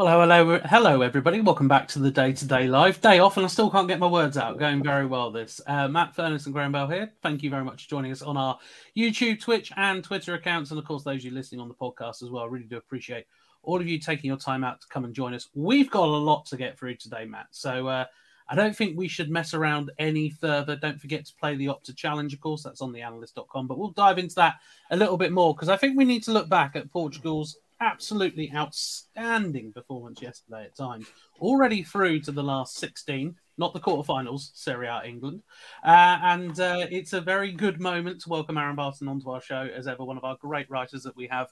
Well, hello, hello, everybody. Welcome back to the day to day live. Day off, and I still can't get my words out. Going very well. This uh, Matt Furniss and Graham Bell here. Thank you very much for joining us on our YouTube, Twitch, and Twitter accounts, and of course those you listening on the podcast as well. I really do appreciate all of you taking your time out to come and join us. We've got a lot to get through today, Matt. So uh, I don't think we should mess around any further. Don't forget to play the Opta Challenge, of course. That's on theanalyst.com. But we'll dive into that a little bit more because I think we need to look back at Portugal's absolutely outstanding performance yesterday at times. Already through to the last 16, not the quarterfinals, Serie A England. Uh, and uh, it's a very good moment to welcome Aaron Barton onto our show, as ever, one of our great writers that we have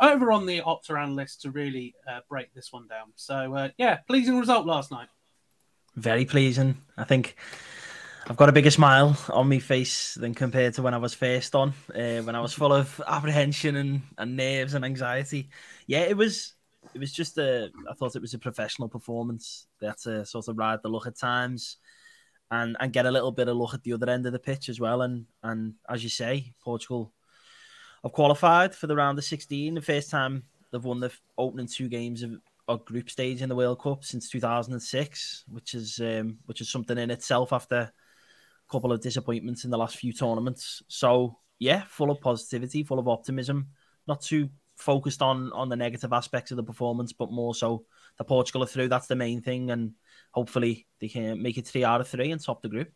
over on the Opta Analyst to really uh, break this one down. So, uh, yeah, pleasing result last night. Very pleasing. I think I've got a bigger smile on my face than compared to when I was first on, uh, when I was full of apprehension and, and nerves and anxiety. Yeah, it was it was just a. I thought it was a professional performance. They had to sort of ride the luck at times, and and get a little bit of luck at the other end of the pitch as well. And and as you say, Portugal have qualified for the round of sixteen. The first time they've won the opening two games of, a group stage in the World Cup since 2006, which is um, which is something in itself after couple of disappointments in the last few tournaments. So yeah, full of positivity, full of optimism. Not too focused on on the negative aspects of the performance, but more so the Portugal are through. That's the main thing, and hopefully they can make it three out of three and top the group.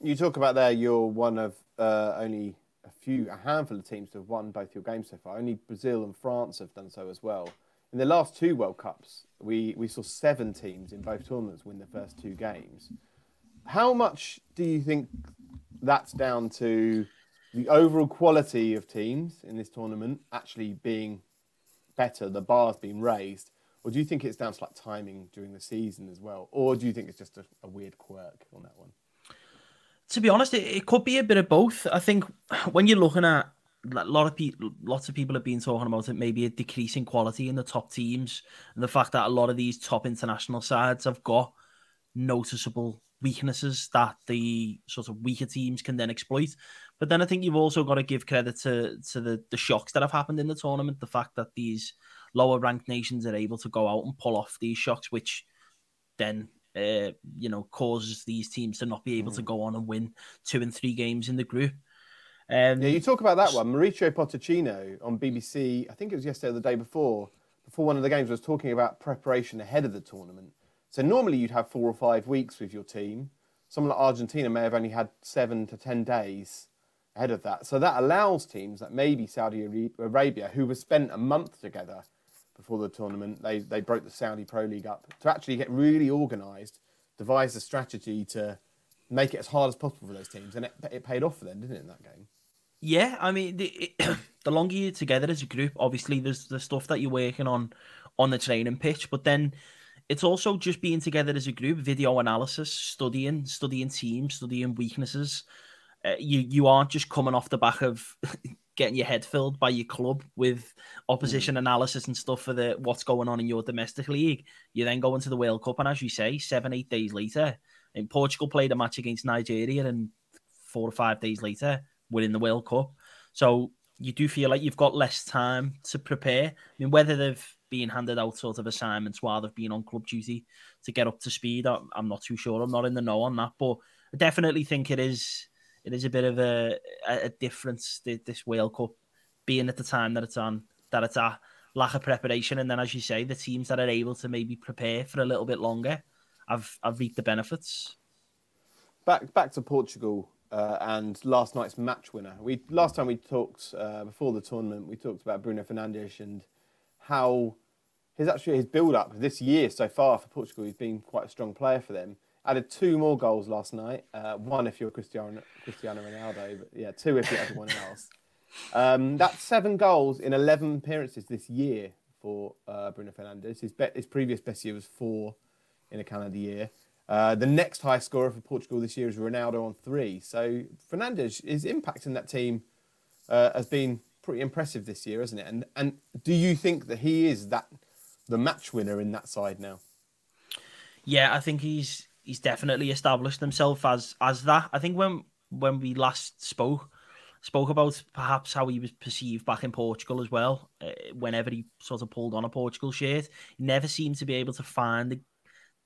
You talk about there. You're one of uh, only a few, a handful of teams to have won both your games so far. Only Brazil and France have done so as well. In the last two World Cups, we, we saw seven teams in both tournaments win the first two games how much do you think that's down to the overall quality of teams in this tournament actually being better, the bar's been raised, or do you think it's down to like timing during the season as well, or do you think it's just a, a weird quirk on that one? To be honest, it, it, could be a bit of both. I think when you're looking at a lot of people, lots of people have been talking about it, maybe a decreasing quality in the top teams, and the fact that a lot of these top international sides have got noticeable weaknesses that the sort of weaker teams can then exploit. But then I think you've also got to give credit to to the, the shocks that have happened in the tournament. The fact that these lower ranked nations are able to go out and pull off these shocks, which then uh, you know causes these teams to not be able mm. to go on and win two and three games in the group. Um, yeah, you talk about that one. Mauricio Pochettino on BBC, I think it was yesterday or the day before, before one of the games, was talking about preparation ahead of the tournament so normally you'd have four or five weeks with your team. Someone like Argentina may have only had seven to ten days ahead of that. So that allows teams like maybe Saudi Arabia, who were spent a month together before the tournament, they, they broke the Saudi Pro League up, to actually get really organised, devise a strategy to make it as hard as possible for those teams. And it, it paid off for them, didn't it, in that game? Yeah, I mean, the, it, the longer you're together as a group, obviously there's the stuff that you're working on on the training pitch, but then it's also just being together as a group, video analysis, studying, studying teams, studying weaknesses. Uh, you you aren't just coming off the back of getting your head filled by your club with opposition mm. analysis and stuff for the what's going on in your domestic league. You then go into the World Cup, and as you say, seven eight days later, in Portugal played a match against Nigeria, and four or five days later, we're in the World Cup. So you do feel like you've got less time to prepare. I mean, whether they've being handed out sort of assignments while they've been on club duty to get up to speed. I'm not too sure. I'm not in the know on that, but I definitely think it is it is a bit of a a difference this World Cup being at the time that it's on that it's a lack of preparation, and then as you say, the teams that are able to maybe prepare for a little bit longer, I've I've reaped the benefits. Back back to Portugal. Uh, and last night's match winner. We last time we talked uh, before the tournament, we talked about Bruno Fernandes and how his actually his build up this year so far for Portugal, he's been quite a strong player for them. Added two more goals last night. Uh, one if you're Cristiano Cristiano Ronaldo, but yeah, two if you're everyone else. Um, that's seven goals in 11 appearances this year for uh, Bruno Fernandes. His, be- his previous best year was four in a calendar year. Uh, the next highest scorer for Portugal this year is Ronaldo on three. So Fernandes, his impact in that team uh, has been pretty impressive this year, isn't it? And and do you think that he is that the match winner in that side now? Yeah, I think he's he's definitely established himself as as that. I think when when we last spoke, spoke about perhaps how he was perceived back in Portugal as well. Uh, whenever he sort of pulled on a Portugal shirt, he never seemed to be able to find the,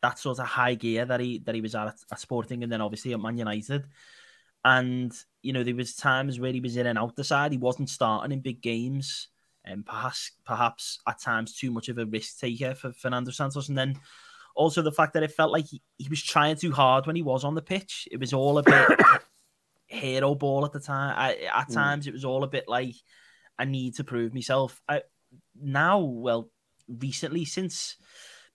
that sort of high gear that he that he was at at Sporting, and then obviously at Man United. And you know, there was times where he was in and out the side. He wasn't starting in big games, and perhaps perhaps at times too much of a risk taker for Fernando Santos. And then also the fact that it felt like he, he was trying too hard when he was on the pitch. It was all a bit hero ball at the time. I, at mm. times, it was all a bit like I need to prove myself. I, now, well, recently since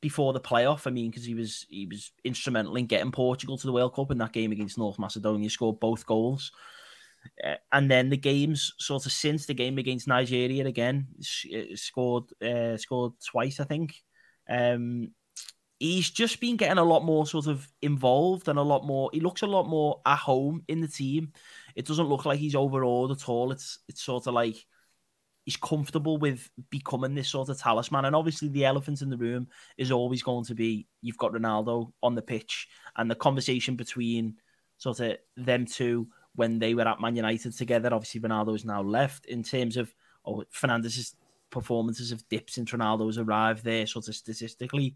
before the playoff, I mean, because he was he was instrumental in getting Portugal to the World Cup in that game against North Macedonia, scored both goals. Uh, and then the games sort of since the game against Nigeria again uh, scored uh, scored twice, I think. Um, he's just been getting a lot more sort of involved and a lot more. He looks a lot more at home in the team. It doesn't look like he's overawed at all. It's it's sort of like he's comfortable with becoming this sort of talisman. And obviously, the elephant in the room is always going to be you've got Ronaldo on the pitch, and the conversation between sort of them two when they were at Man United together. Obviously, Ronaldo's now left. In terms of oh, Fernandes's performances have dipped since Ronaldo's arrived there, sort of statistically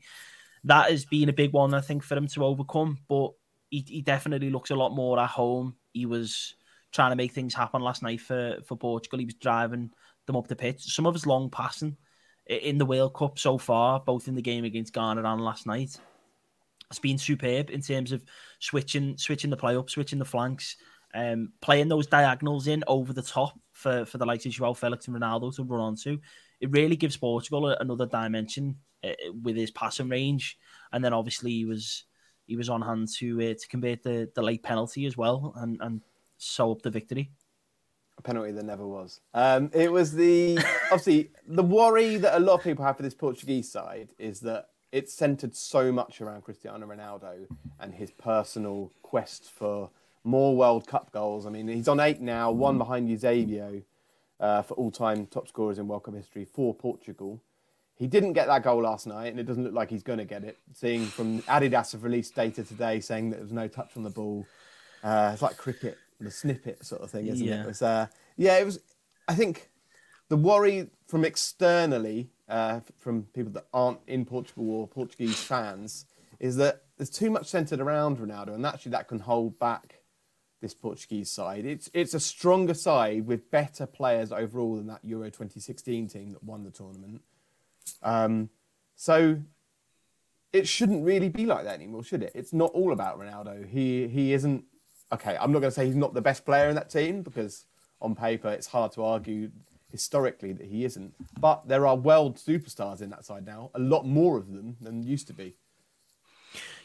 that has been a big one, I think, for him to overcome. But he, he definitely looks a lot more at home. He was trying to make things happen last night for, for Portugal. He was driving them up the pitch. Some of his long passing in the World Cup so far, both in the game against Ghana and last night, has been superb in terms of switching switching the play up, switching the flanks, um, playing those diagonals in over the top for, for the likes of Joao Felix and Ronaldo to run onto. It really gives Portugal another dimension uh, with his passing range, and then obviously he was he was on hand to uh, to convert the, the late penalty as well, and and sew up the victory. A penalty that never was. Um, it was the obviously the worry that a lot of people have for this Portuguese side is that it's centered so much around Cristiano Ronaldo and his personal quest for more World Cup goals. I mean, he's on eight now, one behind Eusebio uh, for all-time top scorers in World Cup history for Portugal. He didn't get that goal last night, and it doesn't look like he's going to get it. Seeing from Adidas have released data today saying that there was no touch on the ball. Uh, it's like cricket, the Snicko sort of thing, isn't yeah. it? it was, uh, yeah, it was. I think the worry from externally, uh, from people that aren't in Portugal or Portuguese fans, is that there's too much centered around Ronaldo, and actually that can hold back this Portuguese side. It's it's a stronger side with better players overall than that Euro 2016 team that won the tournament. Um, so it shouldn't really be like that anymore, should it? It's not all about Ronaldo. He he isn't okay. I'm not going to say he's not the best player in that team because on paper it's hard to argue historically that he isn't. But there are world superstars in that side now, a lot more of them than used to be.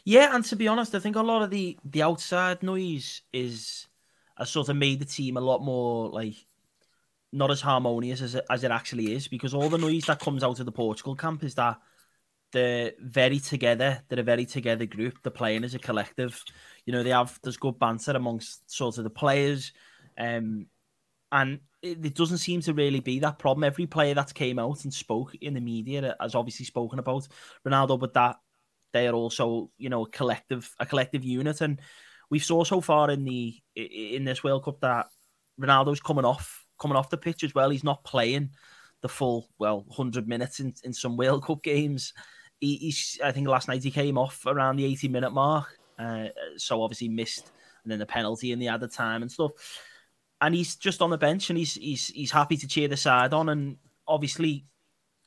Yeah, and to be honest, I think a lot of the the outside noise is has sort of made the team a lot more like not as harmonious as it, as it actually is because all the noise that comes out of the Portugal camp is that they're very together. They're a very together group. They're playing as a collective. You know, they have there's good banter amongst sort of the players, um, and it, it, doesn't seem to really be that problem. Every player that came out and spoke in the media has obviously spoken about Ronaldo, but that they are also you know a collective a collective unit, and we've saw so far in the in this World Cup that Ronaldo's coming off coming off the pitch as well. He's not playing the full well 100 minutes in, in some World Cup games. He, he's I think last night he came off around the 80 minute mark, uh, so obviously missed and then the penalty in the other time and stuff. And he's just on the bench and he's he's he's happy to cheer the side on. And obviously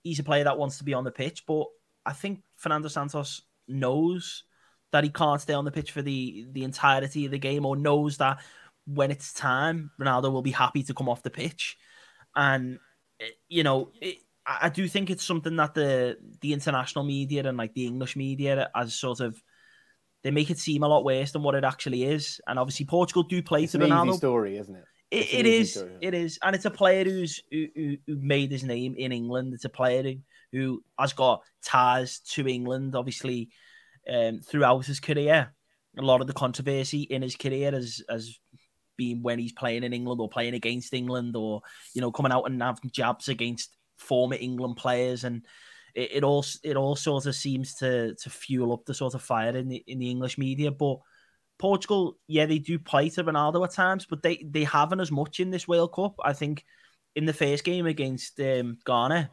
he's a player that wants to be on the pitch, but I think Fernando Santos knows that he can't stay on the pitch for the the entirety of the game, or knows that when it's time, Ronaldo will be happy to come off the pitch. And eh, you know, it, I do think it's something that the the international media and like the English media as sort of they make it seem a lot worse than what it actually is. And obviously, Portugal do play it's to an Ronaldo. Easy story, isn't it? It, it is. Story. It is, and it's a player who's who, who, who made his name in England. It's a player who, who has got ties to England, obviously, um, throughout his career. A lot of the controversy in his career has has being when he's playing in England or playing against England or you know coming out and having jabs against former England players and it, it all it all sort of seems to to fuel up the sort of fire in the in the English media but Portugal, yeah, they do play to Ronaldo at times, but they they haven't as much in this World Cup. I think in the first game against um, Ghana,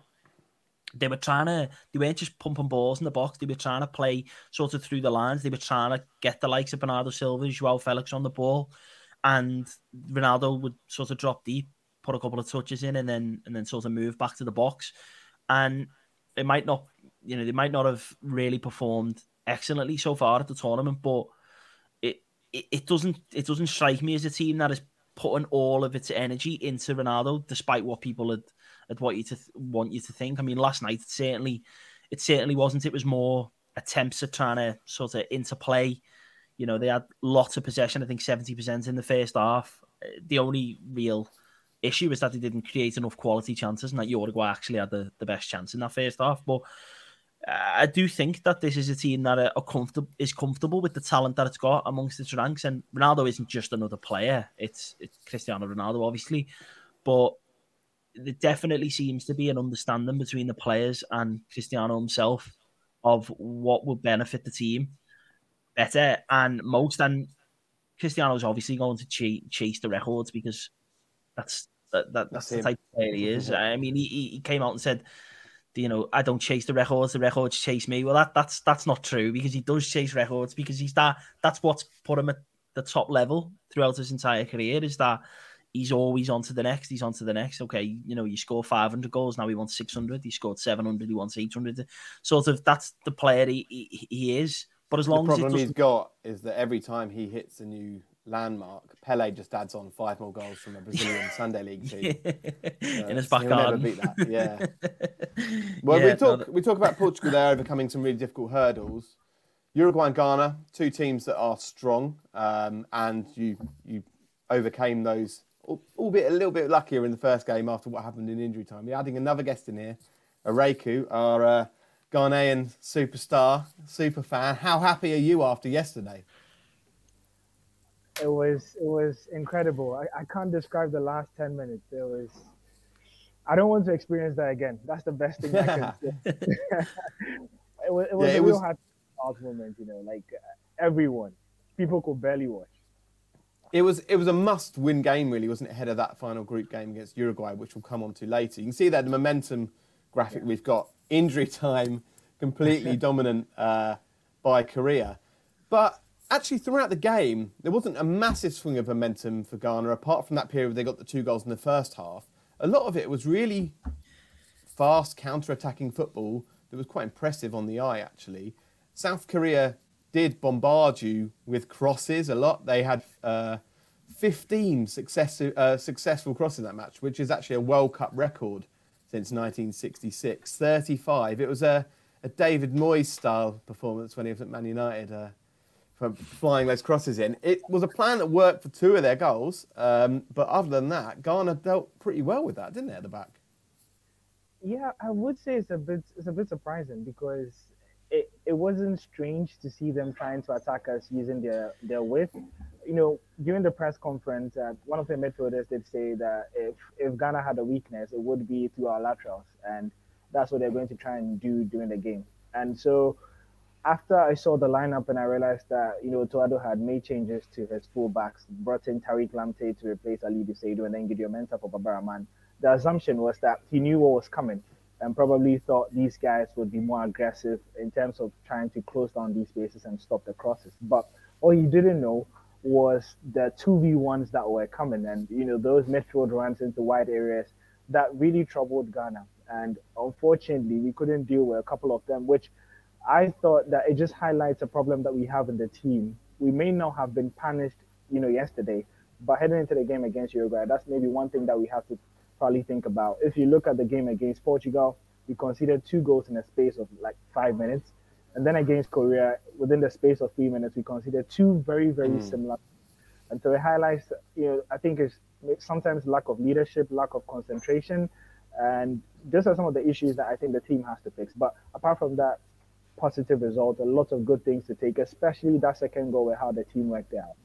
they were trying to they weren't just pumping balls in the box they were trying to play sort of through the lines they were trying to get the likes of Bernardo Silva Joao Felix on the ball and Ronaldo would sort of drop deep put a couple of touches in and then and then sort of move back to the box. And it might not you know they might not have really performed excellently so far at the tournament but it it, it doesn't it doesn't strike me as a team that is putting all of its energy into Ronaldo despite what people had I'd want you to th- want you to think. I mean, last night it certainly it certainly wasn't. It was more attempts at trying to sort of interplay. You know, they had lots of possession. I think seventy percent in the first half. Uh, the only real issue is that they didn't create enough quality chances, and that Uruguay actually had the, the best chance in that first half. But uh, I do think that this is a team that are, comfortable is comfortable with the talent that it's got amongst its ranks. And Ronaldo isn't just another player; it's it's Cristiano Ronaldo, obviously, but there definitely seems to be an understanding between the players and Cristiano himself of what would benefit the team better. And most and Cristiano's obviously going to ch- chase the records because that's that, that that's, that's the type of player he is. I mean, he, he came out and said, you know, I don't chase the records, the records chase me. Well, that that's that's not true because he does chase records because he's that that's what's put him at the top level throughout his entire career is that he's always on to the next. He's on to the next. Okay, you know, you score 500 goals. Now he wants 600. He scored 700. He wants 800. Sort of that's the player he, he, he is. But as long the as problem he's got is that every time he hits a new landmark, Pele just adds on five more goals from a Brazilian Sunday League team. Uh, In his back garden. Never beat that. Yeah. well, yeah, we talk no, we talk about Portugal there overcoming some really difficult hurdles. Uruguay and Ghana, two teams that are strong, um, and you you overcame those albeit a little bit luckier in the first game after what happened in injury time. We're adding another guest in here, Areku, our uh, Ghanaian superstar, super fan. How happy are you after yesterday? It was it was incredible. I, I can't describe the last ten minutes. It was. I don't want to experience that again. That's the best thing I can say. it was, it was yeah, a it real was... happy moment, you know, like uh, everyone, people could barely watch. It was it was a must win game, really, wasn't it? Ahead of that final group game against Uruguay, which we'll come on to later. You can see there the momentum graphic yeah. we've got. Injury time completely dominant uh, by Korea. But actually, throughout the game, there wasn't a massive swing of momentum for Ghana, apart from that period where they got the two goals in the first half. A lot of it was really fast counter attacking football that was quite impressive on the eye, actually. South Korea did bombard you with crosses a lot. They had uh, 15 successive, uh, successful crosses in that match, which is actually a World Cup record since 1966. 35. It was a, a David Moyes style performance when he was at Man United. Uh, for flying those crosses in. It was a plan that worked for two of their goals, um, but other than that, Ghana dealt pretty well with that, didn't they, at the back? Yeah, I would say it's a bit it's a bit surprising because it, wasn't strange to see them trying to attack us using their, their width. You know, during the press conference, uh, one of the midfielders did say that if, if Ghana had a weakness, it would be through our laterals. And that's what they're going to try and do during the game. And so after I saw the lineup and I realized that, you know, Otto Addo had made changes to his fullbacks, brought in Tariq Lamptey to replace Alidu Seidu and then Gideon Mensah for Baba Rahman, the assumption was that he knew what was coming and probably thought these guys would be more aggressive in terms of trying to close down these spaces and stop the crosses. But all he didn't know was the 2v1s that were coming and, you know, those midfield runs into wide areas that really troubled Ghana. And unfortunately, we couldn't deal with a couple of them, which I thought that it just highlights a problem that we have in the team. We may not have been punished, you know, yesterday, but heading into the game against Uruguay, that's maybe one thing that we have to probably think about. If you look at the game against Portugal, we conceded two goals in a space of like five minutes. And then against Korea, within the space of three minutes, we conceded two very, very mm. similar. And so it highlights, you know, I think it's sometimes lack of leadership, lack of concentration. And those are some of the issues that I think the team has to fix. But apart from that, positive result, a lot of good things to take, especially that second goal with how the team worked out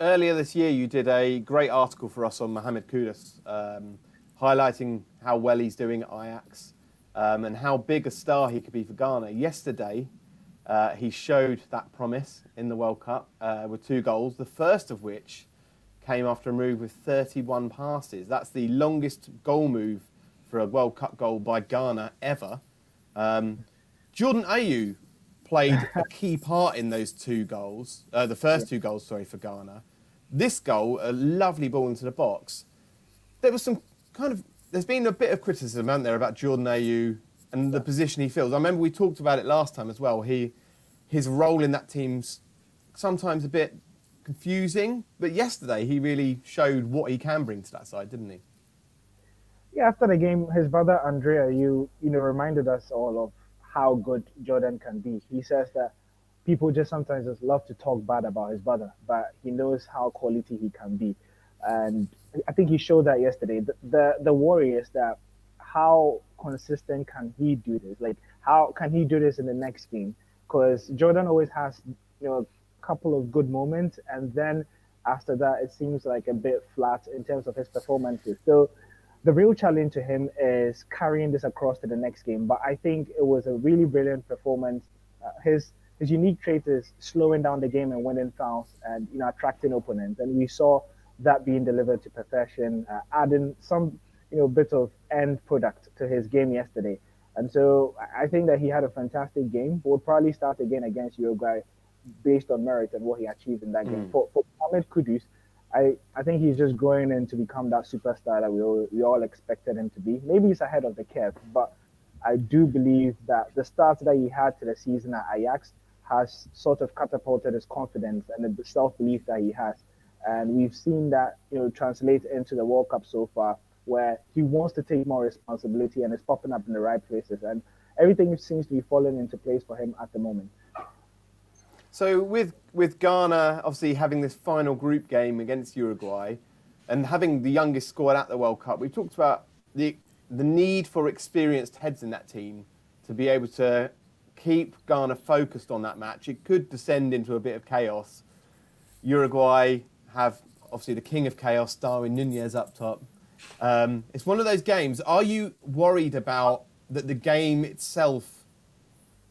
earlier this year, you did a great article for us on Mohamed Kudus, um, highlighting how well he's doing at Ajax um, and how big a star he could be for Ghana. Yesterday, Uh, he showed that promise in the World Cup uh, with two goals, the first of which came after a move with 31 passes. That's the longest goal move for a World Cup goal by Ghana ever. Um, Jordan Ayew played a key part in those two goals, uh, the first two goals, sorry, for Ghana. This goal, a lovely ball into the box. There was some kind of, there's been a bit of criticism, hasn't there, about Jordan Ayew and the position he fills. I remember we talked about it last time as well. He, his role in that team's sometimes a bit confusing, but yesterday he really showed what he can bring to that side, didn't he? Yeah, after the game, his brother Andre, you you know, reminded us all of how good Jordan can be. He says that people just sometimes just love to talk bad about his brother, but he knows how quality he can be, and I think he showed that yesterday. The the, the worry is that how consistent can he do this? Like, how can he do this in the next game? Because Jordan always has, you know, a couple of good moments, and then after that, it seems like a bit flat in terms of his performances. So the real challenge to him is carrying this across to the next game. But I think it was a really brilliant performance. Uh, his his unique trait is slowing down the game and winning fouls and you know attracting opponents. And we saw that being delivered to perfection, uh, adding some you know bit of end product to his game yesterday. And so I think that he had a fantastic game. We'll probably start again against Uruguay based on merit and what he achieved in that mm. game. For, for Mohamed Kudus, I, I think he's just growing in to become that superstar that we all, we all expected him to be. Maybe he's ahead of the curve, but I do believe that the start that he had to the season at Ajax has sort of catapulted his confidence and the self belief that he has. And we've seen that you know translate into the World Cup so far, where he wants to take more responsibility and is popping up in the right places, and everything seems to be falling into place for him at the moment. So with with Ghana obviously having this final group game against Uruguay, and having the youngest squad at the World Cup, we talked about the the need for experienced heads in that team to be able to keep Ghana focused on that match. It could descend into a bit of chaos. Uruguay have obviously the king of chaos, Darwin Nunez up top. Um, it's one of those games. Are you worried about that the game itself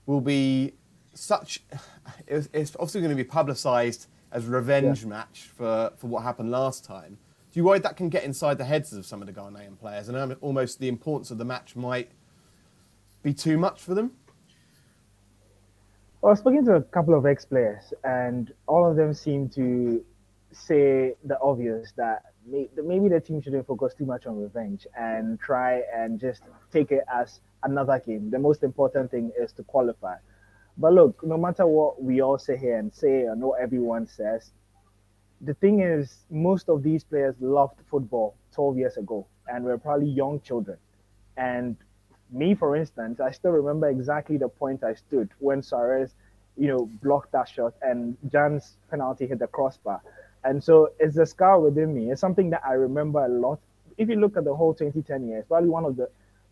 will be such it's obviously going to be publicised as revenge yeah. match for, for what happened last time. Do you worry that can get inside the heads of some of the Ghanaian players and almost the importance of the match might be too much for them? I was speaking to a couple of ex-players, and all of them seem to say the obvious that maybe the team shouldn't focus too much on revenge and try and just take it as another game. The most important thing is to qualify. But look, no matter what we all say here and say, and what everyone says, the thing is, most of these players loved football 12 years ago and were probably young children. And me, for instance, I still remember exactly the point I stood when Suarez, you know, blocked that shot and Gyan's penalty hit the crossbar. And so it's a scar within me. It's something that I remember a lot. If you look at the whole 2010 years, probably one of the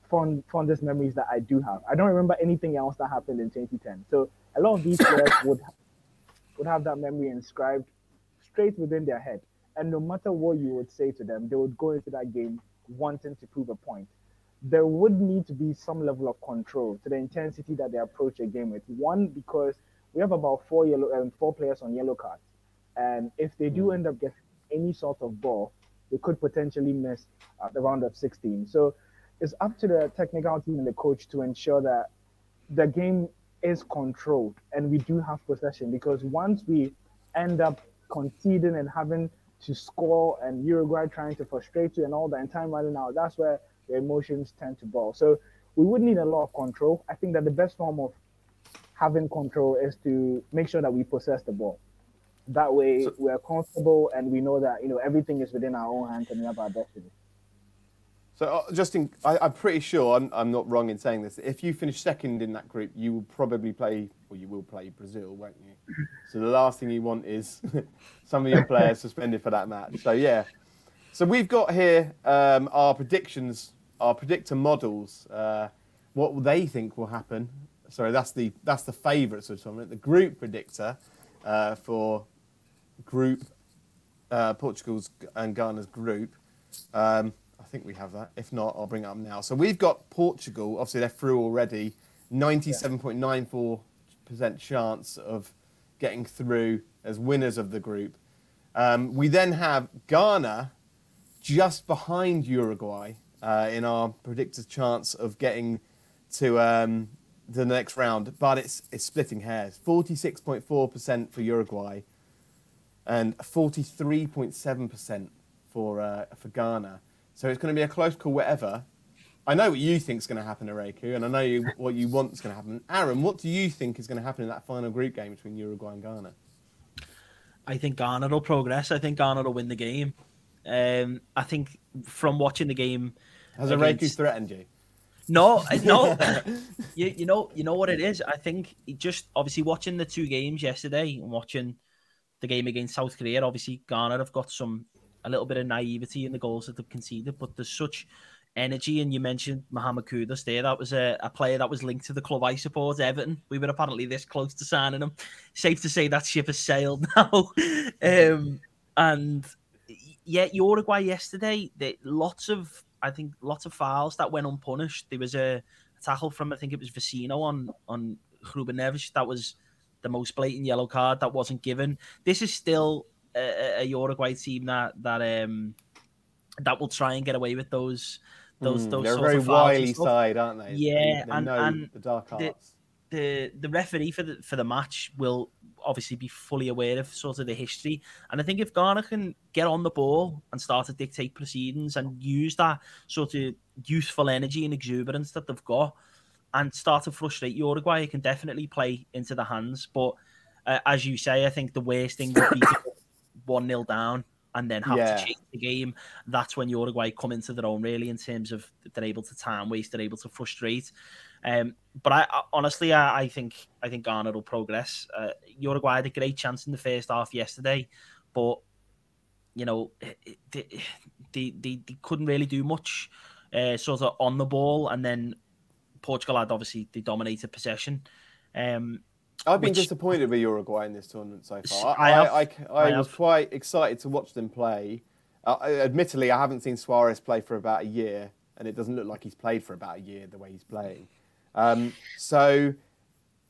fond fondest memories that I do have. I don't remember anything else that happened in 2010. So a lot of these players would would have that memory inscribed straight within their head. And no matter what you would say to them, they would go into that game wanting to prove a point. There would need to be some level of control to the intensity that they approach a game with. One, because we have about four yellow um, four players on yellow cards, and if they do hmm. end up getting any sort of ball, they could potentially miss uh, the round of 16. So it's up to the technical team and the coach to ensure that the game is controlled and we do have possession because once we end up conceding and having to score and Uruguay trying to frustrate you and all that and time running out, that's where the emotions tend to boil. So we would need a lot of control. I think that the best form of having control is to make sure that we possess the ball. That way so, we're comfortable and we know that you know everything is within our own hands and we have our destiny. So, uh, Justin, I, am pretty sure I'm, I'm, not wrong in saying this. If you finish second in that group, you will probably play, or you will play Brazil, won't you? So the last thing you want is some of your players suspended for that match. So yeah. So we've got here um, our predictions, our predictor models, uh, what they think will happen. Sorry, that's the that's the favourites of tournament. The group predictor uh, for group uh, Portugal's and Ghana's group. Um, I think we have that. If not, I'll bring it up now. So we've got Portugal. Obviously, they're through already. Ninety-seven point nine four percent chance of getting through as winners of the group. Um, we then have Ghana just behind Uruguay uh, in our predicted chance of getting to um, the next round, but it's it's splitting hairs. Forty six point four percent for Uruguay, and forty three point seven percent for uh, for Ghana. So it's going to be a close call, whatever. I know what you think is going to happen, Areku, and I know you, what you want is going to happen. Aaron, what do you think is going to happen in that final group game between Uruguay and Ghana? I think Ghana will progress. I think Ghana will win the game. Um, I think from watching the game, has Areku threatened you? No, no. you, you know, you know what it is. I think just obviously watching the two games yesterday and watching the game against South Korea. Obviously, Ghana have got some a little bit of naivety in the goals that they've conceded, but there's such energy. And you mentioned Mohamed Kudus there. That was a, a player that was linked to the club I support, Everton. We were apparently this close to signing him. Safe to say that ship has sailed now. um, and yeah, Uruguay yesterday, they, lots of I think lots of fouls that went unpunished. There was a, a tackle from I think it was Vecino on on Ruben Neves that was the most blatant yellow card that wasn't given. This is still a, a Uruguay team that that um that will try and get away with those those Mm, those they're a very wily side, aren't they? Yeah, they, they and- know and the dark arts. the the the referee for the for the match will obviously be fully aware of sort of the history. And I think if Ghana can get on the ball and start to dictate proceedings and use that sort of youthful energy and exuberance that they've got and start to frustrate Uruguay, it can definitely play into the hands. But uh, as you say, I think the worst thing would be one 0 down and then have Yeah. to change the game. That's when Uruguay come into their own, really, in terms of they're able to time waste, they're able to frustrate. Um, but I, I honestly, I, I think I think Ghana will progress. Uh, Uruguay had a great chance in the first half yesterday, but you know they, they, they, they couldn't really do much, uh, sort of on the ball, and then Portugal had obviously they dominated possession. Um, I've been which- disappointed with Uruguay in this tournament so far. I I, have. I, I, I was quite excited to watch them play. Uh, admittedly, I haven't seen Suarez play for about a year, and it doesn't look like he's played for about a year the way he's playing. Um, so,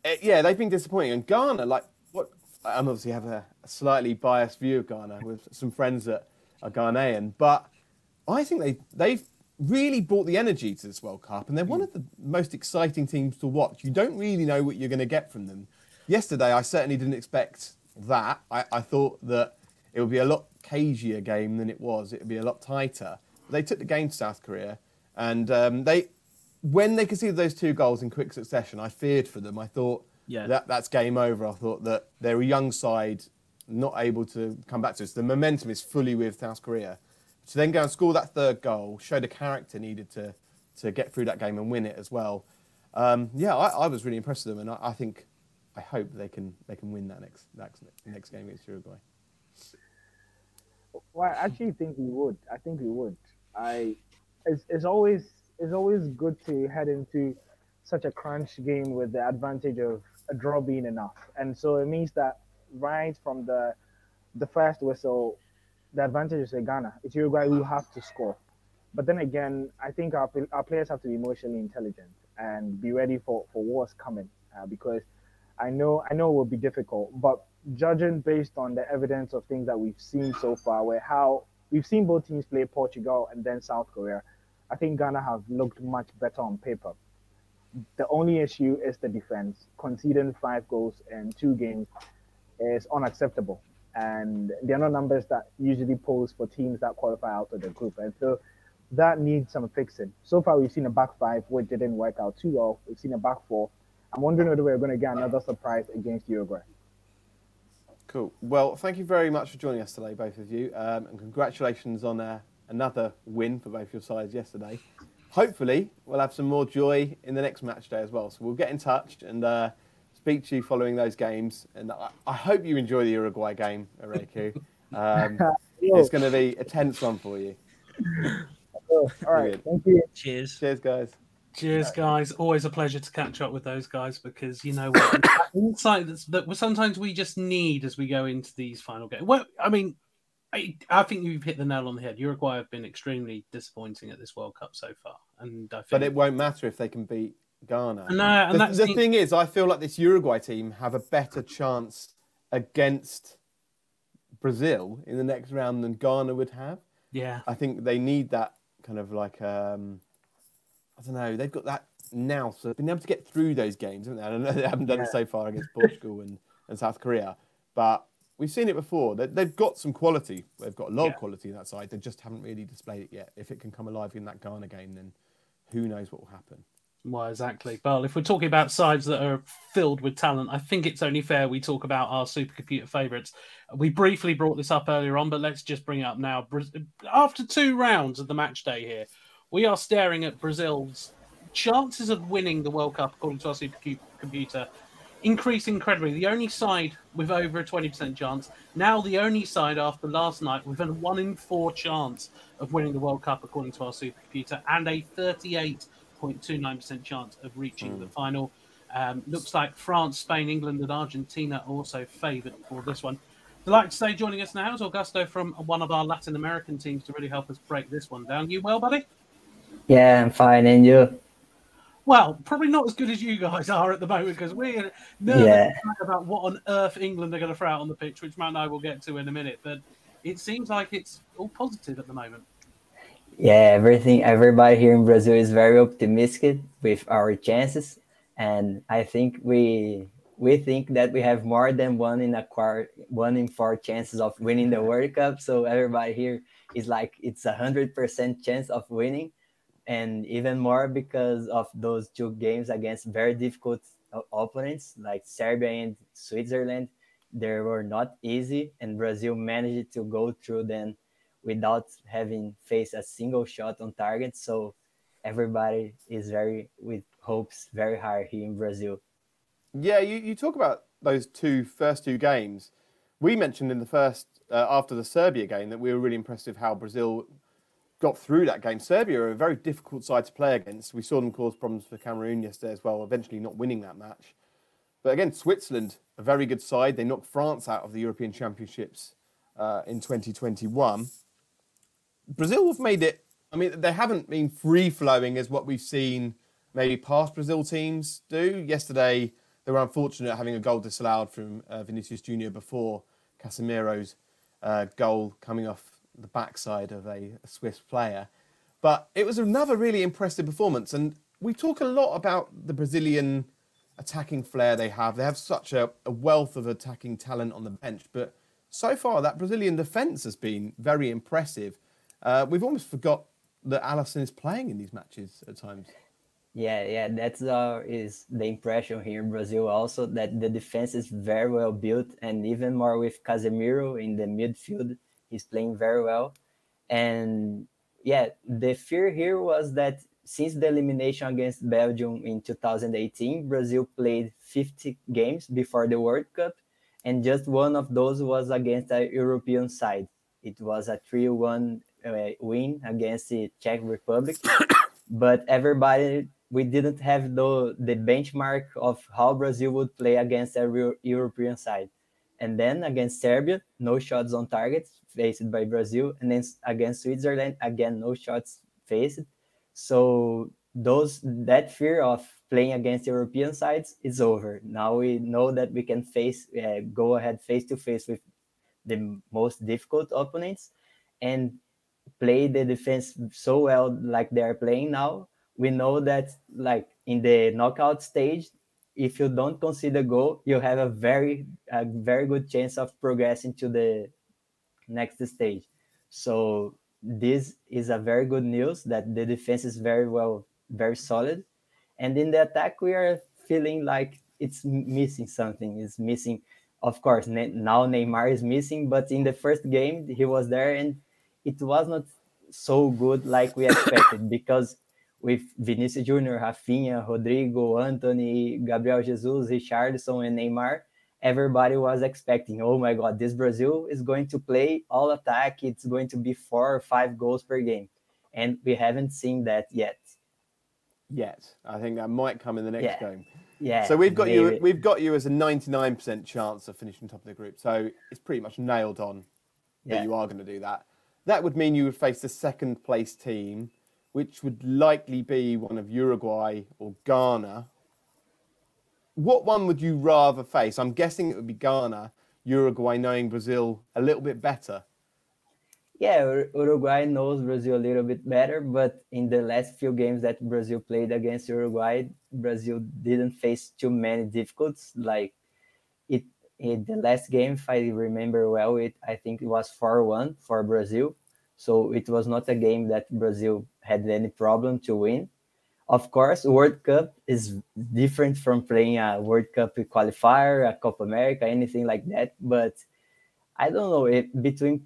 uh, yeah, they've been disappointing. And Ghana, like, what? I obviously have a, a slightly biased view of Ghana with some friends that are Ghanaian, but I think they they've really brought the energy to this World Cup, and they're one of the most exciting teams to watch. You don't really know what you're going to get from them. Yesterday, I certainly didn't expect that. I, I thought that it would be a lot cagier game than it was. It would be a lot tighter. But they took the game to South Korea, and um, they, when they conceded those two goals in quick succession, I feared for them. I thought Yeah. that that's game over. I thought that they're a young side, not able to come back to us. The momentum is fully with South Korea. To then go and score that third goal, show the character needed to to get through that game and win it as well. Um, yeah, I, I was really impressed with them, and I, I think, I hope they can they can win that next next next game against Uruguay. Well, I actually think we would. I think we would. I it's, it's always it's always good to head into such a crunch game with the advantage of a draw being enough. And so it means that right from the the first whistle, the advantage is Ghana. It's Uruguay who have to score. But then again, I think our, our players have to be emotionally intelligent and be ready for, for what's coming uh, because I know I know it will be difficult, but judging based on the evidence of things that we've seen so far, where how we've seen both teams play Portugal and then South Korea, I think Ghana have looked much better on paper. The only issue is the defense. Conceding five goals in two games is unacceptable, and they're not numbers that usually pose for teams that qualify out of the group. And so that needs some fixing. So far, we've seen a back five which didn't work out too well. We've seen a back four. I'm wondering whether we're going to get another surprise against Uruguay. Cool. Well, thank you very much for joining us today, both of you, um, and congratulations on uh, another win for both your sides yesterday. Hopefully, we'll have some more joy in the next match day as well. So we'll get in touch and uh, speak to you following those games. And I, I hope you enjoy the Uruguay game, Areku. Um, it's going to be a tense one for you. All right. Thank you. cheers. Cheers, guys. Cheers, guys. Always a pleasure to catch up with those guys because you know what insight that's, that sometimes we just need as we go into these final games. Well, I mean, I, I think you've hit the nail on the head. Uruguay have been extremely disappointing at this World Cup so far, and I think But it won't matter if they can beat Ghana. No, and the, the thing is, I feel like this Uruguay team have a better chance against Brazil in the next round than Ghana would have. Yeah. I think they need that kind of like um, I don't know. They've got that now, so they've been able to get through those games, haven't they? I know they haven't done it so far against Portugal and, and South Korea, but we've seen it before. They, they've got some quality. They've got a lot Yeah. of quality in that side. They just haven't really displayed it yet. If it can come alive in that Ghana game, then who knows what will happen. Well, exactly. Well, if we're talking about sides that are filled with talent, I think it's only fair we talk about our supercomputer favourites. We briefly brought this up earlier on, but let's just bring it up now. After two rounds of the match day here, we are staring at Brazil's chances of winning the World Cup, according to our supercomputer, increase incredibly. The only side with over a 20% chance, now the only side after last night with a one in four chance of winning the World Cup, according to our supercomputer, and a 38.29% chance of reaching the final. Um, looks like France, Spain, England, and Argentina also favoured for this one. Delighted to say joining us now is Augusto from one of our Latin American teams to really help us break this one down. You well, buddy? Yeah, I'm fine. And you? Well, probably not as good as you guys are at the moment because we're nervous Yeah. about what on earth England are going to throw out on the pitch, which Matt and I will get to in a minute. But it seems like it's all positive at the moment. Yeah, everything. Everybody here in Brazil is very optimistic with our chances, and I think we we think that we have more than one in a quart, one in four chances of winning the World Cup. So everybody here is like it's a hundred percent chance of winning, and even more because of those two games against very difficult opponents like Serbia and Switzerland. They were not easy, and Brazil managed to go through them without having faced a single shot on target. So everybody is very with hopes very high here in Brazil. Yeah, you, you talk about those two first two games. We mentioned in the first uh, after the Serbia game that we were really impressed with how Brazil got through that game. Serbia are a very difficult side to play against. We saw them cause problems for Cameroon yesterday as well, eventually not winning that match. But again, Switzerland, a very good side. They knocked France out of the European Championships uh, in 2021. Brazil have made it. I mean, they haven't been free flowing as what we've seen maybe past Brazil teams do. Yesterday, they were unfortunate having a goal disallowed from uh, Vinicius Junior before Casemiro's uh, goal coming off the backside of a, Swiss player. But it was another really impressive performance, and we talk a lot about the Brazilian attacking flair they have. They have such a, a wealth of attacking talent on the bench, but so far that Brazilian defence has been very impressive. Uh, we've almost forgot that Alisson is playing in these matches at times. Yeah, yeah, that's uh, is the impression here in Brazil also that the defense is very well built, and even more with Casemiro in the midfield, he's playing very well. And yeah, the fear here was that since the elimination against Belgium in 2018, Brazil played 50 games before the World Cup, and just one of those was against a European side. It was a 3 1 uh, win against the Czech Republic. but everybody, we didn't have the, the benchmark of how Brazil would play against a European side. And then against Serbia, no shots on target faced by Brazil. And then against Switzerland, again, no shots faced. So those that fear of playing against European sides is over. Now we know that we can face, uh, go ahead face to face with the most difficult opponents and play the defense so well like they are playing now. We know that like in the knockout stage, if you don't concede a goal, you have a very a very good chance of progressing to the next stage. So this is a very good news that the defense is very well, very solid, and in the attack we are feeling like it's missing something. It's missing, of course. Now Neymar is missing, but in the first game he was there and it was not so good like we expected because with Vinicius Junior, Raphinha, Rodrygo, Antony, Gabriel Jesus, Richarlison, and Neymar, everybody was expecting, oh my God, this Brazil is going to play all attack. It's going to be four or five goals per game. And we haven't seen that yet. Yet, I think that might come in the next Yeah. game. Yeah. So we've got you. We've got you as a ninety-nine percent chance of finishing top of the group. So it's pretty much nailed on that Yeah. you are going to do that. That would mean you would face the second place team, which would likely be one of Uruguay or Ghana. What one would you rather face? I'm guessing it would be Ghana, Uruguay, knowing Brazil a little bit better. Yeah, Uruguay knows Brazil a little bit better, but in the last few games that Brazil played against Uruguay, Brazil didn't face too many difficulties. Like it, in the last game, if I remember well, it I think it was four one for Brazil, so it was not a game that Brazil had any problem to win. Of course, World Cup is different from playing a World Cup qualifier, a Copa America, anything like that. But I don't know if between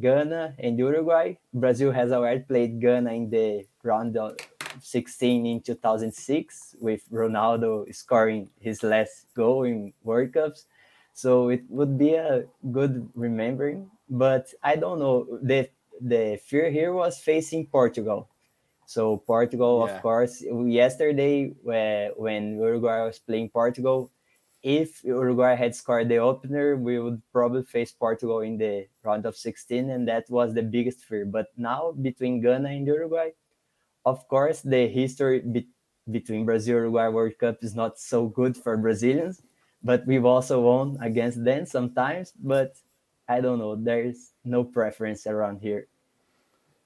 Ghana and Uruguay, Brazil has already played Ghana in the round of 16 in 2006 with Ronaldo scoring his last goal in World Cups. So it would be a good remembering. But I don't know. The the fear here was facing Portugal. So Portugal, yeah. of course, yesterday uh, when Uruguay was playing Portugal, if Uruguay had scored the opener, we would probably face Portugal in the round of 16, and that was the biggest fear. But now between Ghana and Uruguay, of course, the history be- between Brazil Uruguay World Cup is not so good for Brazilians, but we've also won against them sometimes. But I don't know, there's no preference around here.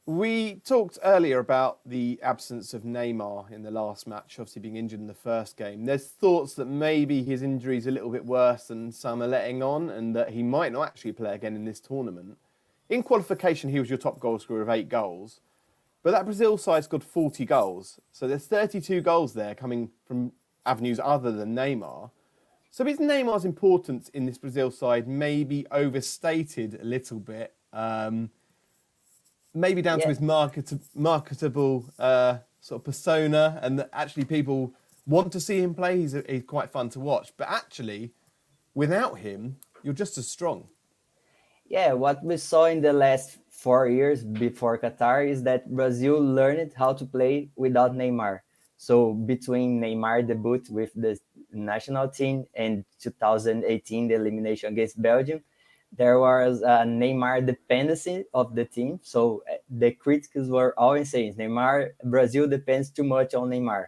We talked earlier about the absence of Neymar in the last match, obviously being injured in the first game. There's thoughts that maybe his injury is a little bit worse than some are letting on and that he might not actually play again in this tournament. In qualification, he was your top goal scorer of eight goals, but that Brazil side scored 40 goals. So there's 32 goals there coming from avenues other than Neymar. So is Neymar's importance in this Brazil side maybe overstated a little bit? Um, maybe down yeah. to his market, marketable uh, sort of persona, and that actually people want to see him play. He's, he's quite fun to watch, but actually, without him, you're just as strong. Yeah, what we saw in the last four years before Qatar is that Brazil learned how to play without Neymar. So between Neymar debut with the national team and 2018 the elimination against Belgium, there was a Neymar dependency of the team. So eh, the critics were always saying Neymar, Brazil depends too much on Neymar.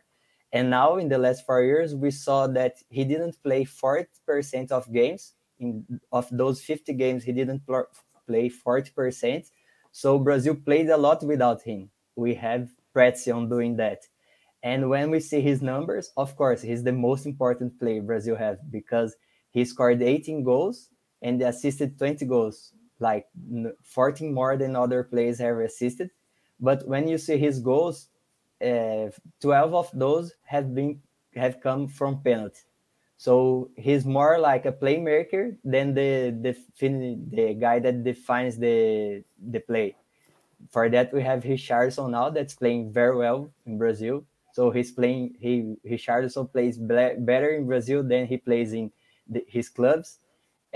And now in the last four years, we saw that he didn't play 40% of games. In of those 50 games, he didn't pl- play 40%. So Brazil played a lot without him. We have on doing that. And when we see his numbers, of course, he's the most important player Brazil has because he scored 18 goals and assisted 20 goals, like 14 more than other players have assisted. But when you see his goals, uh, 12 of those have been have come from penalty. So he's more like a playmaker than the the the guy that defines the the play. For that, we have Richarlison now that's playing very well in Brazil. So he's playing. He Richarlison plays better in Brazil than he plays in the, his clubs.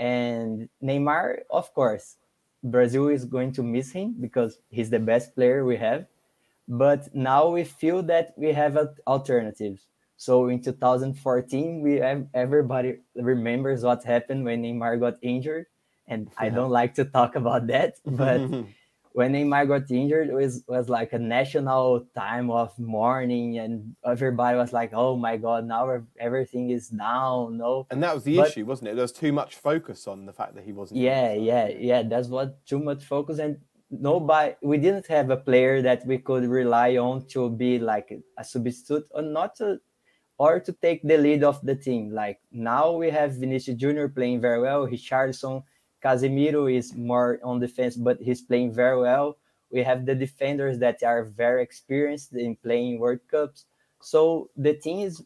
And Neymar, of course, Brazil is going to miss him because he's the best player we have. But now we feel that we have alternatives. So in 2014, we have everybody remembers what happened when Neymar got injured, and I don't like to talk about that, but when Neymar got injured, it was was like a national time of mourning, and everybody was like, "Oh my God, now everything is down." No, and that was the but, issue, wasn't it? There was too much focus on the fact that he wasn't. Yeah, yeah, yeah. That's what too much focus, and nobody. We didn't have a player that we could rely on to be like a substitute, or not to, or to take the lead of the team. Like now, we have Vinicius Junior playing very well, Richarlison Casemiro is more on defense, but he's playing very well. We have the defenders that are very experienced in playing World Cups. So the team is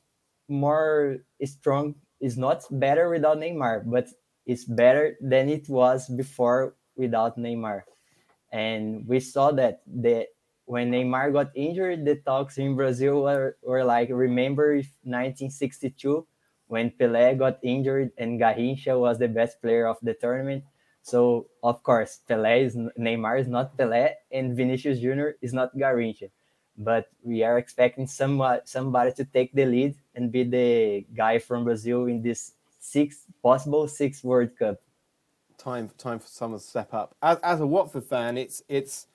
more strong. Is not better without Neymar, but it's better than it was before without Neymar. And we saw that the when Neymar got injured, the talks in Brazil were, were like, remember 1962 when Pelé got injured and Garrincha was the best player of the tournament. So of course, Pelé is Neymar is not Pelé, and Vinicius Junior is not Garrincha. But we are expecting somebody somebody to take the lead and be the guy from Brazil in this six possible six World Cup. Time time for someone to step up. As, as a Watford fan, it's it's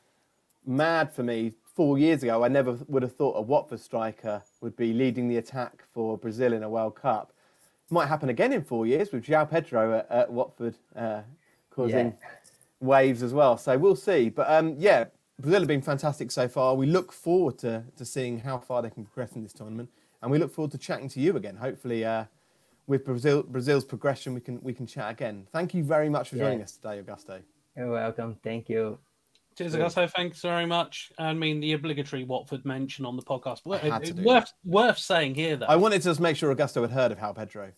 mad for me four years ago, I never would have thought a Watford striker would be leading the attack for Brazil in a World Cup. Might happen again in four years with João Pedro at, at Watford uh, causing Yeah. waves as well. So we'll see. But um, yeah, Brazil have been fantastic so far. We look forward to, to seeing how far they can progress in this tournament, and we look forward to chatting to you again. Hopefully, uh, with Brazil Brazil's progression, we can we can chat again. Thank you very much for Yeah. joining us today, Augusto. You're welcome. Thank you. Cheers, Brilliant. Augusto. Thanks very much. I mean, the obligatory Watford mention on the podcast. Wor- I had to it- worth worth saying here though. I wanted to just make sure Augusto had heard of Hal Pedro.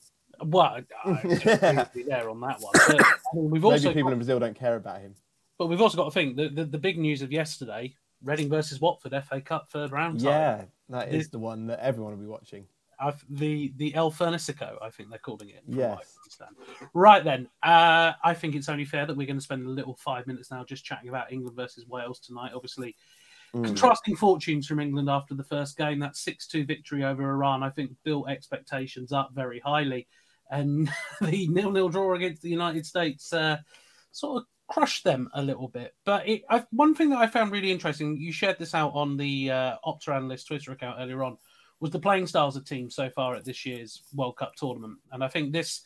well, I completely there on that one. But, I mean, we've Maybe also people got, in Brazil don't care about him. but we've also got to think the, the the big news of yesterday: Reading versus Watford FA Cup third round. tie. Yeah, that is This- the one that everyone will be watching. I've, the the El Fernicico, I think they're calling it. from what I Yes. Right then, uh, I think it's only fair that we're going to spend a little five minutes now just chatting about England versus Wales tonight. Obviously, Mm. contrasting fortunes from England after the first game. That six-two victory over Iran, I think, built expectations up very highly, and the nil-nil draw against the United States uh, sort of crushed them a little bit. But it, one thing that I found really interesting, you shared this out on the uh, Opta Analyst Twitter account earlier on, was the playing styles of teams so far at this year's World Cup tournament. And I think this,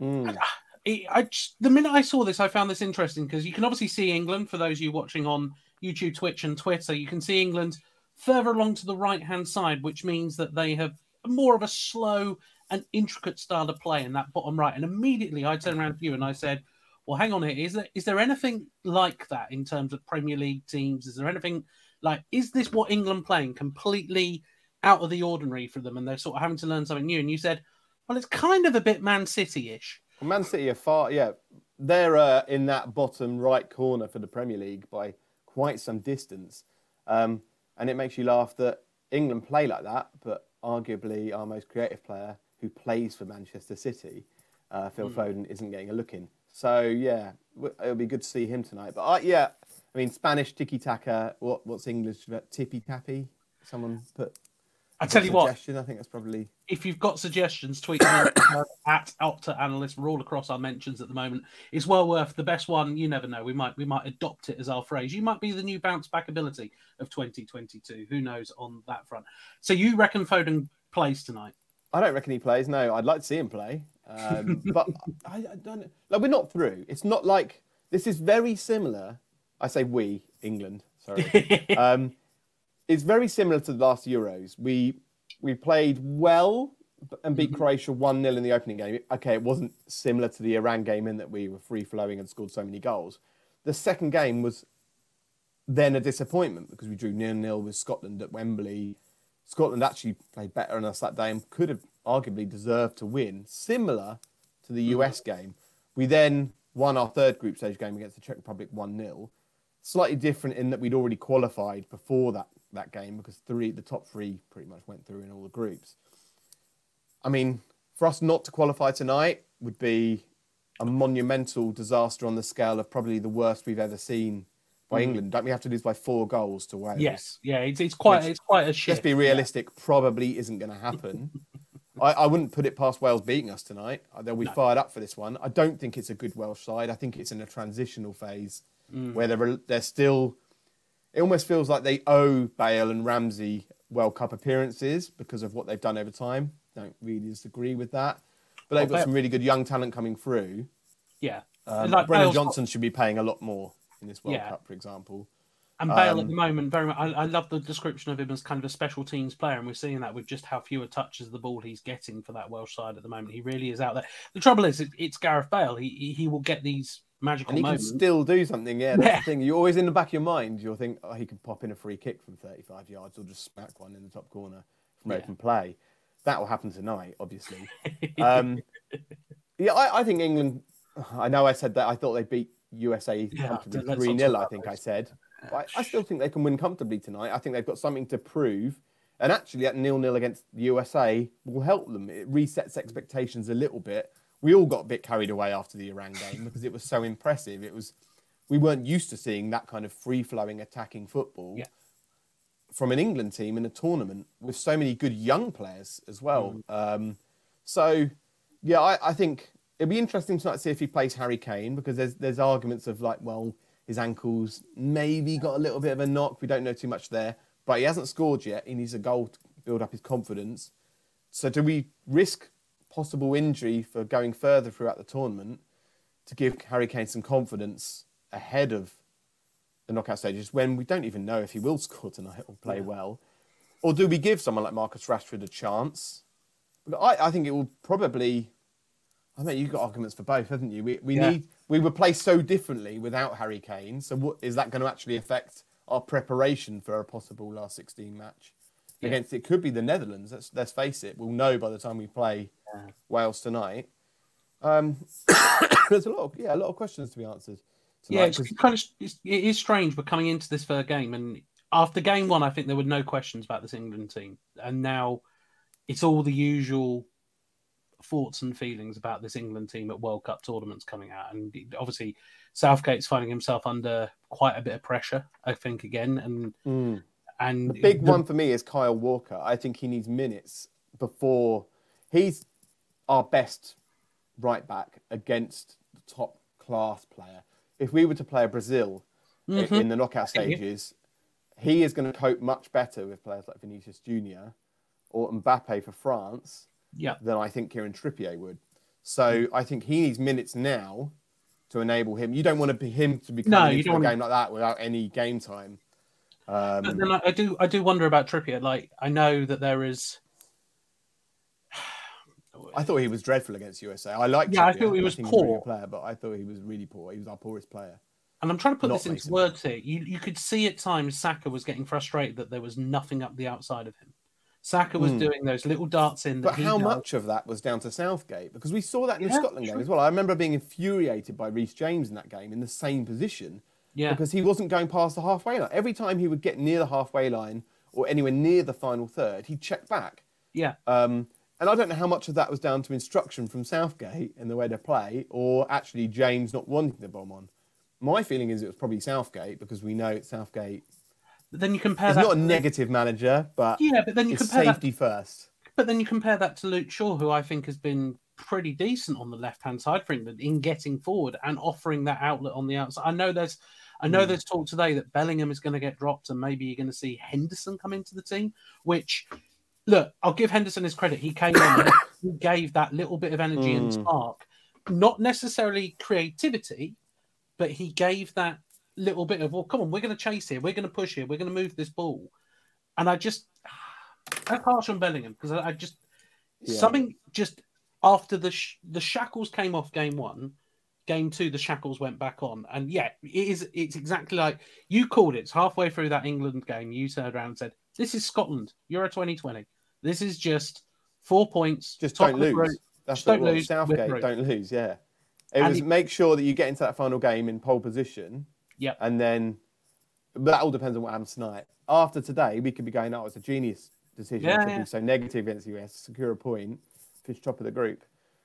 Mm. it, I the minute I saw this, I found this interesting because you can obviously see England for those of you watching on YouTube, Twitch, and Twitter. You can see England further along to the right hand side, which means that they have more of a slow and intricate style of play in that bottom right. And immediately I turned around to you and I said, well, hang on here. Is there is there anything like that in terms of Premier League teams? Is there anything like is this what England playing completely out of the ordinary for them, and they're sort of having to learn something new? And you said, well, it's kind of a bit Man City-ish. Well, Man City are far, yeah, they're uh, in that bottom right corner for the Premier League by quite some distance. Um, and it makes you laugh that England play like that, but arguably our most creative player who plays for Manchester City, uh, Phil Foden, isn't getting a look in. So, yeah, it'll be good to see him tonight. But uh, yeah, I mean, Spanish tiki taka, what, what's English? Tippy tappy? Someone put. I tell you what, suggestion. I think that's probably. if you've got suggestions, tweet them at Opta Analyst. We're all across our mentions at the moment. It's well worth the best one. You never know. We might we might adopt it as our phrase. You might be the new bounce back ability of 2022. Who knows on that front? So you reckon Foden plays tonight? I don't reckon he plays. No, I'd like to see him play, um, but I, I don't. Like we're not through. It's not like this is very similar. I say we England. Sorry. um, it's very similar to the last Euros. We we played well and beat mm-hmm. Croatia one 0 in the opening game. Okay, it wasn't similar to the Iran game in that we were free flowing and scored so many goals. The second game was then a disappointment because we drew nil nil with Scotland at Wembley. Scotland actually played better than us that day and could have arguably deserved to win, similar to the mm-hmm. US game. We then won our third group stage game against the Czech Republic 1 0. Slightly different in that we'd already qualified before that, that game because three the top three pretty much went through in all the groups. I mean, for us not to qualify tonight would be a monumental disaster on the scale of probably the worst we've ever seen by England. Don't we have to lose by four goals to Wales? yes. Yeah. It's, it's quite Which- it's quite a shift. let's be realistic, probably isn't going to happen. I, I wouldn't put it past Wales beating us tonight. Uh, They'll be fired up for this one. I don't think it's a good Welsh side. I think it's in a transitional phase where they're, they're still. It almost feels like they owe Bale and Ramsey World Cup appearances because of what they've done over time. Don't really disagree with that. But they've Well, got some really good young talent coming through. Yeah. Um, Like Brennan Bale's got- Johnson should be paying a lot more in this World Yeah. Cup, for example. And Bale at Um, the moment, very much. I, I love the description of him as kind of a special teams player, and we're seeing that with just how fewer touches of the ball he's getting for that Welsh side at the moment. He really is out there. The trouble is, it, it's Gareth Bale. He he- he will get these magical And he can still do something. Yeah, that's Yeah. the thing. You're always in the back of your mind. You'll think, oh, he can pop in a free kick from 35 yards or just smack one in the top corner from Yeah. open play. That will happen tonight, obviously. um, yeah, I, I think England. I know I said that. I thought they beat USA Yeah, comfortably let's 3 talk 0, I think I said. But I, I still think they can win comfortably tonight. I think they've got something to prove. And actually, that nil nil against the USA will help them. It resets expectations a little bit. We all got a bit carried away after the Iran game because it was so impressive. It was we weren't used to seeing that kind of free flowing attacking football Yeah. from an England team in a tournament with so many good young players as well. Mm. Um, so yeah, I, I think it'd be interesting tonight to see if he plays Harry Kane because there's there's arguments of like, well, His ankles maybe got a little bit of a knock. We don't know too much there, but he hasn't scored yet. He needs a goal to build up his confidence. So, do we risk possible injury for going further throughout the tournament to give Harry Kane some confidence ahead of the knockout stages when we don't even know if he will score tonight or play well? Or do we give someone like Marcus Rashford a chance? I, I think it will probably. I mean, you've got arguments for both, haven't you? We, we Yeah. need we were play so differently without Harry Kane. So, what is that going to actually affect our preparation for a possible last sixteen match Yeah. against? It could be the Netherlands. Let's let's face it. We'll know by the time we play Yeah. Wales tonight. Um, there's a lot of yeah, a lot of questions to be answered. Yeah, tonight, it's 'cause- kind of it's, it is strange. We're coming into this third game, and after game one, I think there were no questions about this England team, and now it's all the usual thoughts and feelings about this England team at World Cup tournaments coming out, and obviously Southgate's finding himself under quite a bit of pressure. I think again, and Mm. and The big the- one for me is Kyle Walker. I think he needs minutes before he's our best right back against the top class player. If we were to play a Brazil Mhm. in the knockout stages, he is going to cope much better with players like Vinicius Junior or Mbappe for France Yeah, than I think Kieran Trippier would. So I think he needs minutes now to enable him. You don't want to be him to be No, coming you into don't a game like that without any game time. but Um, then I, I do I do wonder about Trippier. Like I know that there is. I thought he was dreadful against USA. I liked. Yeah, I Trippier. thought he was think he's a really poor. player, but I thought he was really poor. He was our poorest player. And I'm trying to put Not this into words here. You you could see at times Saka was getting frustrated that there was nothing up the outside of him. Saka was Hmm. doing those little darts in. But how does. much of that was down to Southgate? Because we saw that in the Yeah, Scotland game as well. I remember being infuriated by Reece James in that game in the same position Yeah, because he wasn't going past the halfway line. Every time he would get near the halfway line or anywhere near the final third, he'd check back. yeah, Um, and I don't know how much of that was down to instruction from Southgate and the way they play, or actually James not wanting the bomb on. My feeling is it was probably Southgate because we know it's Southgate but then you compare that. not a negative manager, but yeah, but then you it's compare that. safety first. But then you compare that to Luke Shaw, who I think has been pretty decent on the left hand side for England in getting forward and offering that outlet on the outside. I know there's. I know Hmm. there's talk today that Bellingham is going to get dropped and maybe you're going to see Henderson come into the team, which look, I'll give Henderson his credit. He came on and he gave that little bit of energy and Mm. spark. Not necessarily creativity, but he gave that little bit of, well, come on, we're going to chase here. We're going to push here. We're going to move this ball. And I just, that's harsh on Bellingham because I, I just, Yeah. something just after the sh- the shackles came off game one, game two, the shackles went back on. And yeah, it is, it's exactly like you called it. It's halfway through that England game. You turned around and said, this is Scotland, Euro 2020. This is just four points. Just don't lose. That's Just don't lose, Southgate, don't lose. Yeah, it And was he- make sure that you get into that final game in pole position. Yep. and then but that all depends on what happens tonight. After today, we could be going, "Oh, it's a genius decision Yeah, to yeah. be so negative against the US, secure a point, finish top of the group."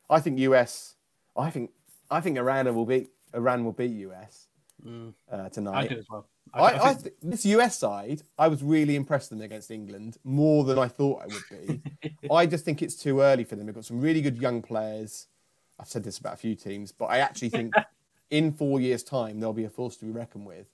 I think US. I think I think Iran will beat Iran will beat US Mm, uh, I tonight. do as well. I, I, I th- this US side, I was really impressed with them against England more than I thought I would be. I just think it's too early for them. They've got some really good young players. I've said this about a few teams, but I actually think in four years' time they'll be a force to be reckoned with.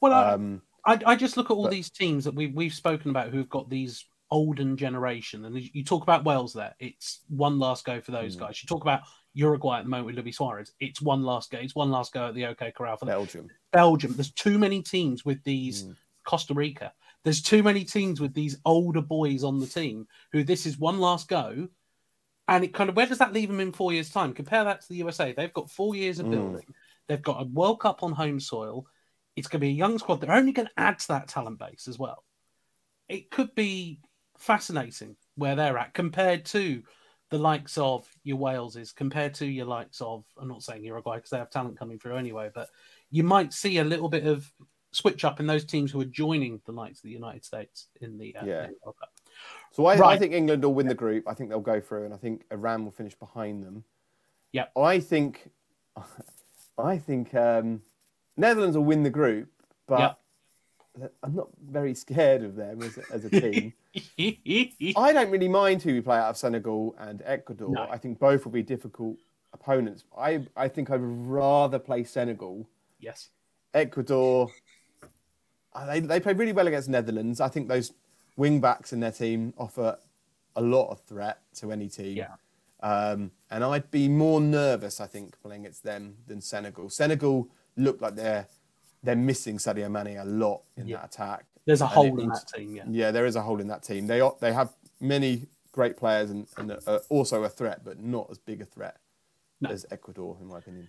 well, I- Um, I, I just look at all But- these teams that we've we've spoken about who've got these olden generation, and you talk about Wales there. It's one last go for those Mm. guys. You talk about Uruguay at the moment with Luis Suarez. It's one last go. It's one last go at the OK Corral for them. Belgium. Belgium. There's too many teams with these. Mm. Costa Rica. There's too many teams with these older boys on the team who this is one last go. And it kind of where does that leave them in four years' time? Compare that to the USA. They've got four years of Mm. building. They've got a World Cup on home soil. It's going to be a young squad. They're only going to add to that talent base as well. It could be fascinating where they're at compared to the likes of your Waleses, compared to your likes of, I'm not saying Uruguay because they have talent coming through anyway, but you might see a little bit of switch up in those teams who are joining the likes of the United States in the, uh, Yeah. World Cup. So I, I think England will win the group. I think they'll go through, and I think Iran will finish behind them. Yeah, I think, I think um, Netherlands will win the group, but I'm not very scared of them as, as a team. I don't really mind who we play out of Senegal and Ecuador. No. I think both will be difficult opponents. I, I think I'd rather play Senegal yes. Ecuador, uh, they, they played really well against Netherlands. I think those wing backs in their team offer a lot of threat to any team. Yeah. Um, and I'd be more nervous, I think, playing against them than Senegal. Senegal look like they're they're missing Sadio Mane a lot in Yeah. that attack. There's a hole in that team. Yeah. Yeah, there is a hole in that team. They are- they have many great players and, and are also a threat, but not as big a threat No. as Ecuador, in my opinion.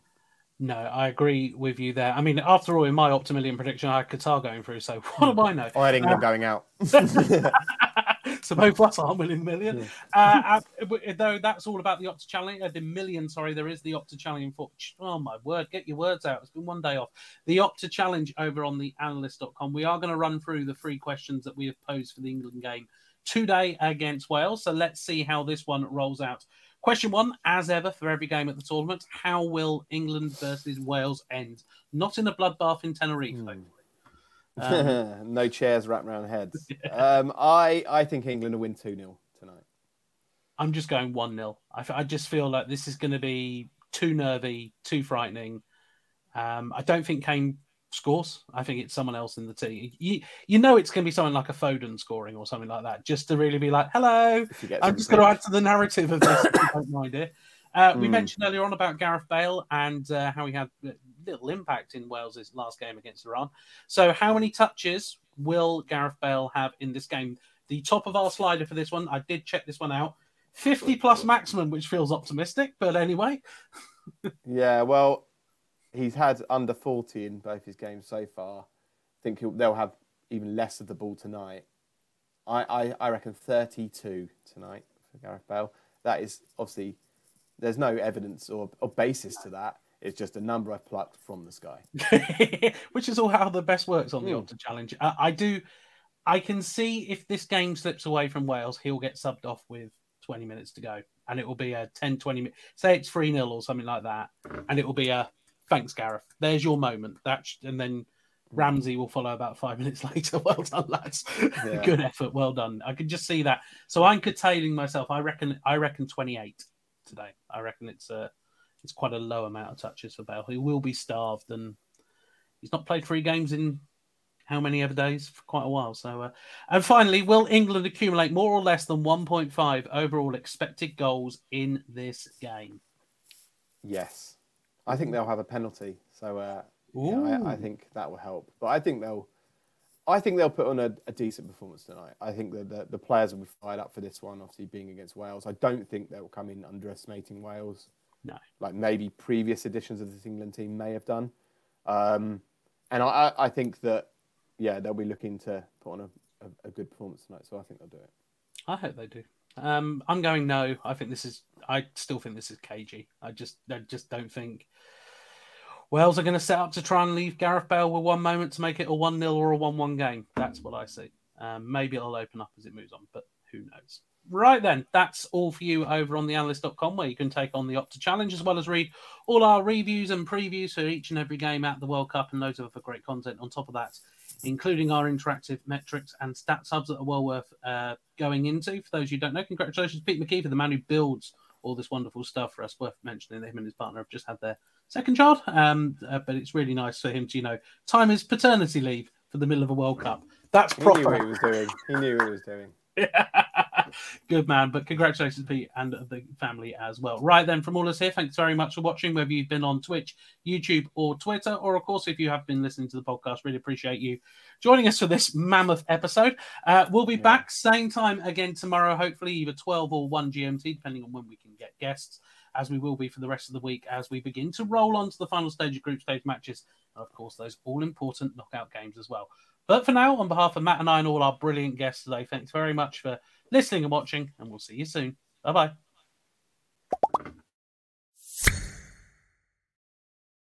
No, I agree with you there. I mean, after all, in my Optimillion prediction, I had Qatar going through. So what do I know? I had England Uh, going out. so both of us winning million. Uh, uh, though that's all about the Opta Challenge, uh, the million. Sorry, there is the Opta Challenge for. Oh my word, get your words out. It's been one day off. The Opta Challenge over on the analyst.com. We are going to run through the three questions that we have posed for the England game today against Wales. So let's see how this one rolls out. Question one, as ever for every game at the tournament, how will England versus Wales end? Not in a bloodbath in Tenerife, Hmm. Um, no chairs wrapped around heads. Um, I, I think England will win 2 0 tonight. I'm just going 1 0. I, I just feel like this is going to be too nervy, too frightening. Um, I don't think Kane scores. I think it's someone else in the team. You, you know, it's going to be someone like a Foden scoring or something like that, just to really be like, hello, If he gets I'm just going to add to the narrative of this. don't mind it. Uh, we Hmm. mentioned earlier on about Gareth Bale and uh, how he had little impact in Wales' last game against Iran. So, how many touches will Gareth Bale have in this game? The top of our slider for this one, I did check this one out 50 plus maximum, which feels optimistic, but anyway. Yeah, well, he's had under 40 in both his games so far. I think they'll have even less of the ball tonight. I, I, I reckon 32 tonight for Gareth Bale. That is obviously, there's no evidence or, or basis to that. It's just a number I've plucked from the sky. which is all how the best works on the Hmm. Opta Challenge. Uh, I do, I can see if this game slips away from Wales, he'll get subbed off with 20 minutes to go, and it will be a 10 20 minutes. Say it's 3 0 or something like that, and it will be a thanks, Gareth. There's your moment. That and then Ramsey will follow about five minutes later. Well done, lads. Yeah. Good effort. Well done. I can just see that. So I'm curtailing myself. I reckon. I reckon 28 today. I reckon it's a. It's quite a low amount of touches for Bale. He will be starved, and he's not played three games in how many ever days for quite a while. So, uh, and finally, will England accumulate more or less than 1.5 overall expected goals in this game? Yes. I think they'll have a penalty. So uh, yeah, I, I think that will help. But I think they'll, I think they'll put on a, a decent performance tonight. I think that the, the players will be fired up for this one. Obviously, being against Wales, I don't think they'll come in underestimating Wales. No. like maybe previous editions of this England team may have done. Um, and I, I think that yeah, they'll be looking to put on a, a, a good performance tonight. So I think they'll do it. I hope they do. Um, I'm going no. I think this is. I still think this is cagey. I just, I just don't think Wales are going to set up to try and leave Gareth Bale with one moment to make it a one 0 or a one one game. That's what I see. Um, maybe it'll open up as it moves on, but who knows? Right then, that's all for you over on theanalyst.com where you can take on the Opta Challenge as well as read all our reviews and previews for each and every game at the World Cup and loads of other great content on top of that, including our interactive metrics and stats hubs that are well worth uh, going into. For those you don't know, congratulations, Pete McKee, for the man who builds all this wonderful stuff for us. Worth mentioning that him and his partner have just had their second child, um, uh, but it's really nice for him to, you know, time his paternity leave for the middle of a World Cup. That's proper. He knew what he was doing. He knew what he was doing. Good man, but congratulations, Pete, and the family as well. Right then, from all us here, thanks very much for watching, whether you've been on Twitch, YouTube, or Twitter, or of course, if you have been listening to the podcast, really appreciate you joining us for this mammoth episode. Uh, we'll be Yeah. back same time again tomorrow, hopefully either 12 or 1 GMT, depending on when we can get guests, as we will be for the rest of the week as we begin to roll on to the final stage of group stage matches, and of course, those all important knockout games as well. But for now, on behalf of Matt and I and all our brilliant guests today, thanks very much for listening and watching, and we'll see you soon. Bye bye.